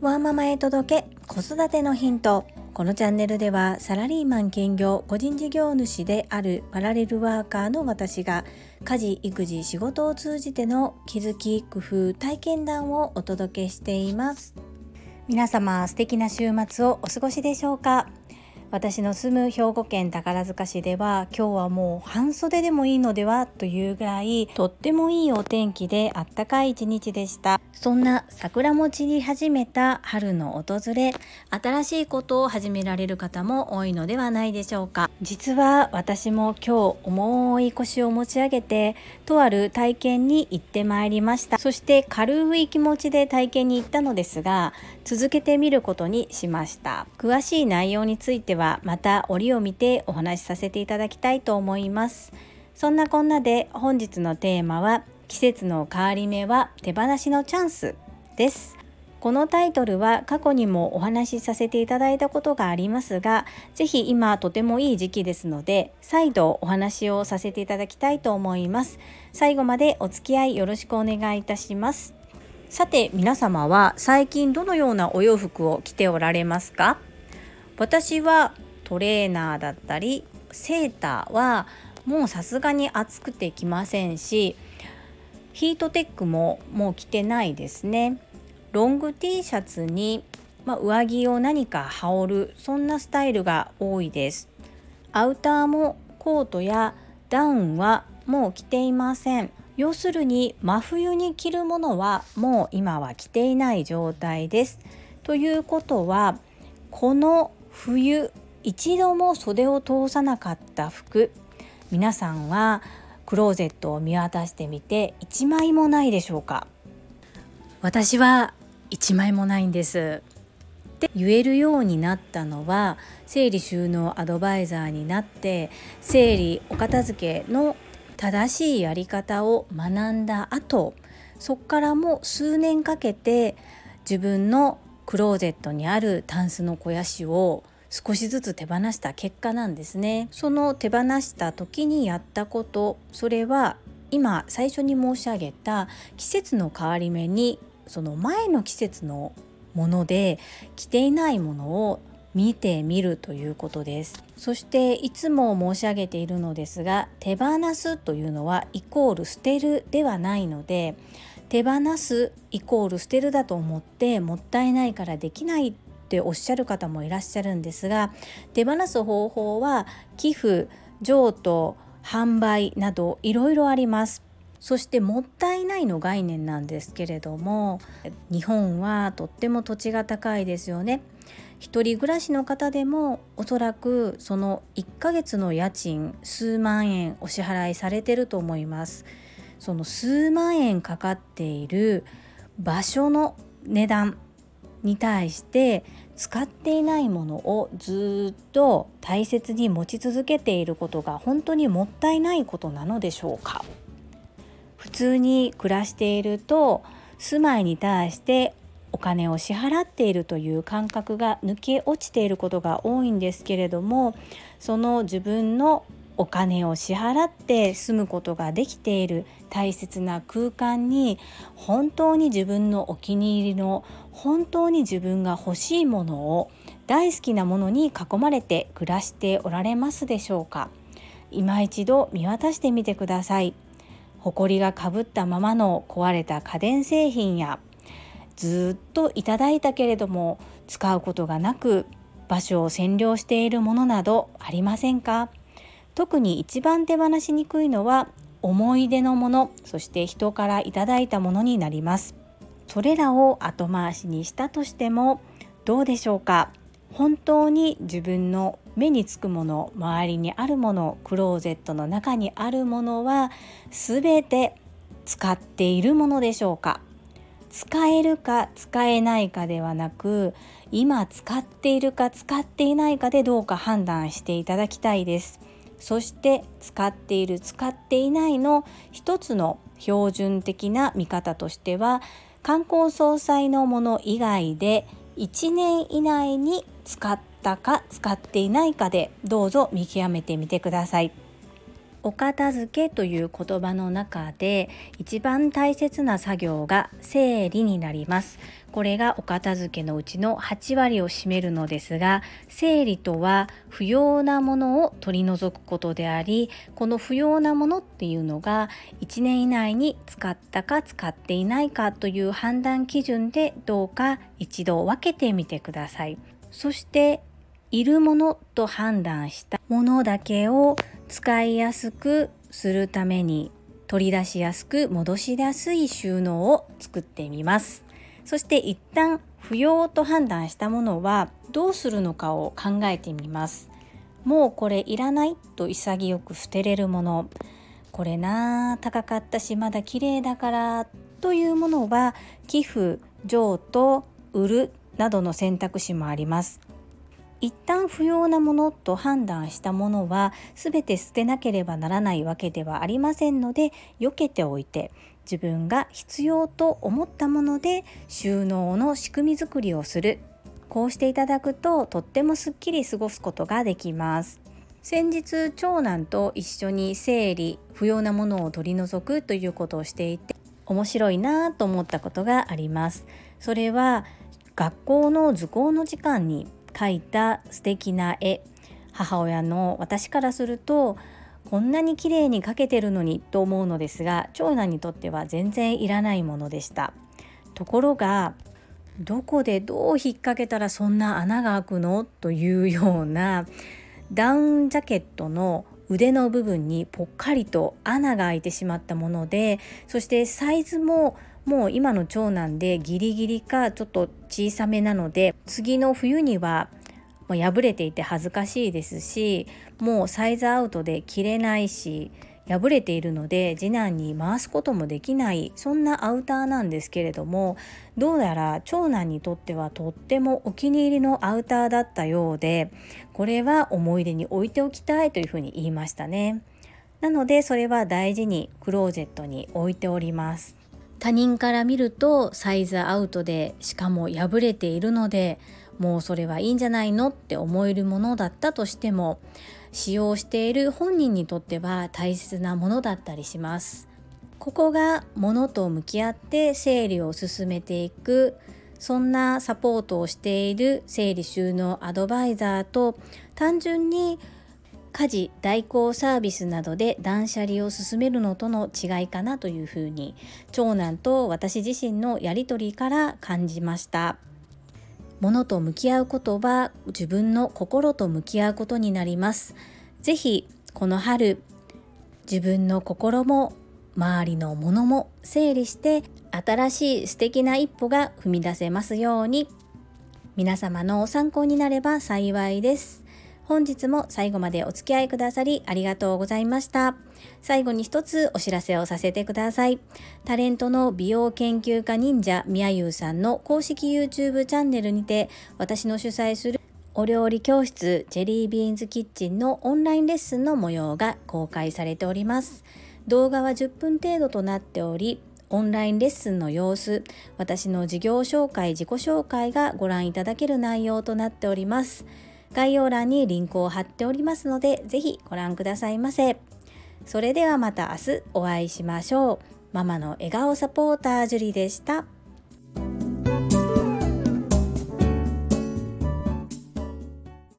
ワーママへ届け子育てのヒント。このチャンネルではサラリーマン兼業個人事業主であるパラレルワーカーの私が家事育児仕事を通じての気づき工夫体験談をお届けしています。皆様素敵な週末をお過ごしでしょうか？私の住む兵庫県宝塚市では今日はもう半袖でもいいのではというぐらいとってもいいお天気であったかい一日でした。そんな桜も散り始めた春の訪れ新しいことを始められる方も多いのではないでしょうか。実は私も今日重い腰を持ち上げてとある体験に行ってまいりました。そして軽い気持ちで体験に行ったのですが続けてみることにしました。詳しい内容についてははまた折を見てお話しさせていただきたいと思います。そんなこんなで本日のテーマは季節の変わり目は手放しのチャンスです。このタイトルは過去にもお話しさせていただいたことがありますが是非今とてもいい時期ですので再度お話をさせていただきたいと思います。最後までお付き合いよろしくお願いいたします。さて皆様は最近どのようなお洋服を着ておられますか？私はトレーナーだったりセーターはもうさすがに暑くて着ませんしヒートテックももう着てないですね。ロング T シャツに、まあ、上着を何か羽織るそんなスタイルが多いです。アウターもコートやダウンはもう着ていません。要するに真冬に着るものはもう今は着ていない状態です。ということはこの冬一度も袖を通さなかった服。皆さんはクローゼットを見渡してみて1枚もないでしょうか？私は1枚もないんです。って言えるようになったのは整理収納アドバイザーになって整理お片付けの正しいやり方を学んだ後そこからも数年かけて自分のクローゼットにあるタンスの肥やしを少しずつ手放した結果なんですね。その手放した時にやったことそれは今最初に申し上げた季節の変わり目にその前の季節のもので着ていないものを見てみるということです。そしていつも申し上げているのですが手放すというのはイコール捨てるではないので手放すイコール捨てるだと思ってもったいないからできないっておっしゃる方もいらっしゃるんですが手放す方法は寄付譲渡販売などいろいろあります。そしてもったいないの概念なんですけれども日本はとっても土地が高いですよね。一人暮らしの方でもおそらくその1ヶ月の家賃数万円お支払いされてると思います。その数万円かかっている場所の値段に対して使っていないものをずっと大切に持ち続けていることが本当にもったいないことなのでしょうか？普通に暮らしていると住まいに対してお金を支払っているという感覚が抜け落ちていることが多いんですけれどもその自分のお金を支払って住むことができている大切な空間に本当に自分のお気に入りの本当に自分が欲しいものを大好きなものに囲まれて暮らしておられますでしょうか？今一度見渡してみてください。埃がかぶったままの壊れた家電製品やずっといただいたけれども使うことがなく場所を占領しているものなどありませんか？特に一番手放しにくいのは思い出のものそして人からいただいたものになります。それらを後回しにしたとしてもどうでしょうか？本当に自分の目につくもの周りにあるものクローゼットの中にあるものは全て使っているものでしょうか？使えるか使えないかではなく今使っているか使っていないかでどうか判断していただきたいです。そして使っている使っていないの一つの標準的な見方としては観光総裁のもの以外で1年以内に使ったか使っていないかでどうぞ見極めてみてください。お片付けという言葉の中で一番大切な作業が整理になります。これがお片付けのうちの8割を占めるのですが整理とは不要なものを取り除くことでありこの不要なものっていうのが1年以内に使ったか使っていないかという判断基準でどうか一度分けてみてください。そしているものと判断したものだけを使いやすくするために取り出しやすく戻しやすい収納を作ってみます。そして一旦不要と判断したものはどうするのかを考えてみます。もうこれいらないと潔く捨てれるもの。これなあ高かったしまだ綺麗だからというものは寄付譲渡売るなどの選択肢もあります。一旦不要なものと判断したものは全て捨てなければならないわけではありませんので避けておいて自分が必要と思ったもので収納の仕組み作りをする。こうしていただくととってもすっきり過ごすことができます。先日長男と一緒に整理不要なものを取り除くということをしていて面白いなと思ったことがあります。それは学校の図工の時間に描いた素敵な絵。母親の私からするとこんなに綺麗に描けてるのにと思うのですが長男にとっては全然いらないものでした。ところがどこでどう引っ掛けたらそんな穴が開くのというようなダウンジャケットの腕の部分にぽっかりと穴が開いてしまったものでそしてサイズももう今の長男でギリギリかちょっと小さめなので次の冬には破れていて恥ずかしいですしもうサイズアウトで着れないし破れているので次男に回すこともできないそんなアウターなんですけれどもどうやら長男にとってはとってもお気に入りのアウターだったようでこれは思い出に置いておきたいというふうに言いましたね。なのでそれは大事にクローゼットに置いております。他人から見るとサイズアウトでしかも破れているのでもうそれはいいんじゃないのって思えるものだったとしても使用している本人にとっては大切なものだったりします。ここが物と向き合って整理を進めていくそんなサポートをしている整理収納アドバイザーと単純に家事代行サービスなどで断捨離を進めるのとの違いかなというふうに長男と私自身のやり取りから感じました。物と向き合うことは自分の心と向き合うことになります。是非この春自分の心も周りのものも整理して新しい素敵な一歩が踏み出せますように。皆様の参考になれば幸いです。本日も最後までお付き合いくださりありがとうございました。最後に一つお知らせをさせてください。タレントの美容研究家忍者みやゆうさんの公式 YouTube チャンネルにて私の主催するお料理教室ジェリービーンズキッチンのオンラインレッスンの模様が公開されております。動画は10分程度となっており、オンラインレッスンの様子、私の事業紹介、自己紹介がご覧いただける内容となっております。概要欄にリンクを貼っておりますので、ぜひご覧くださいませ。それではまた明日お会いしましょう。ママの笑顔サポータージュリでした。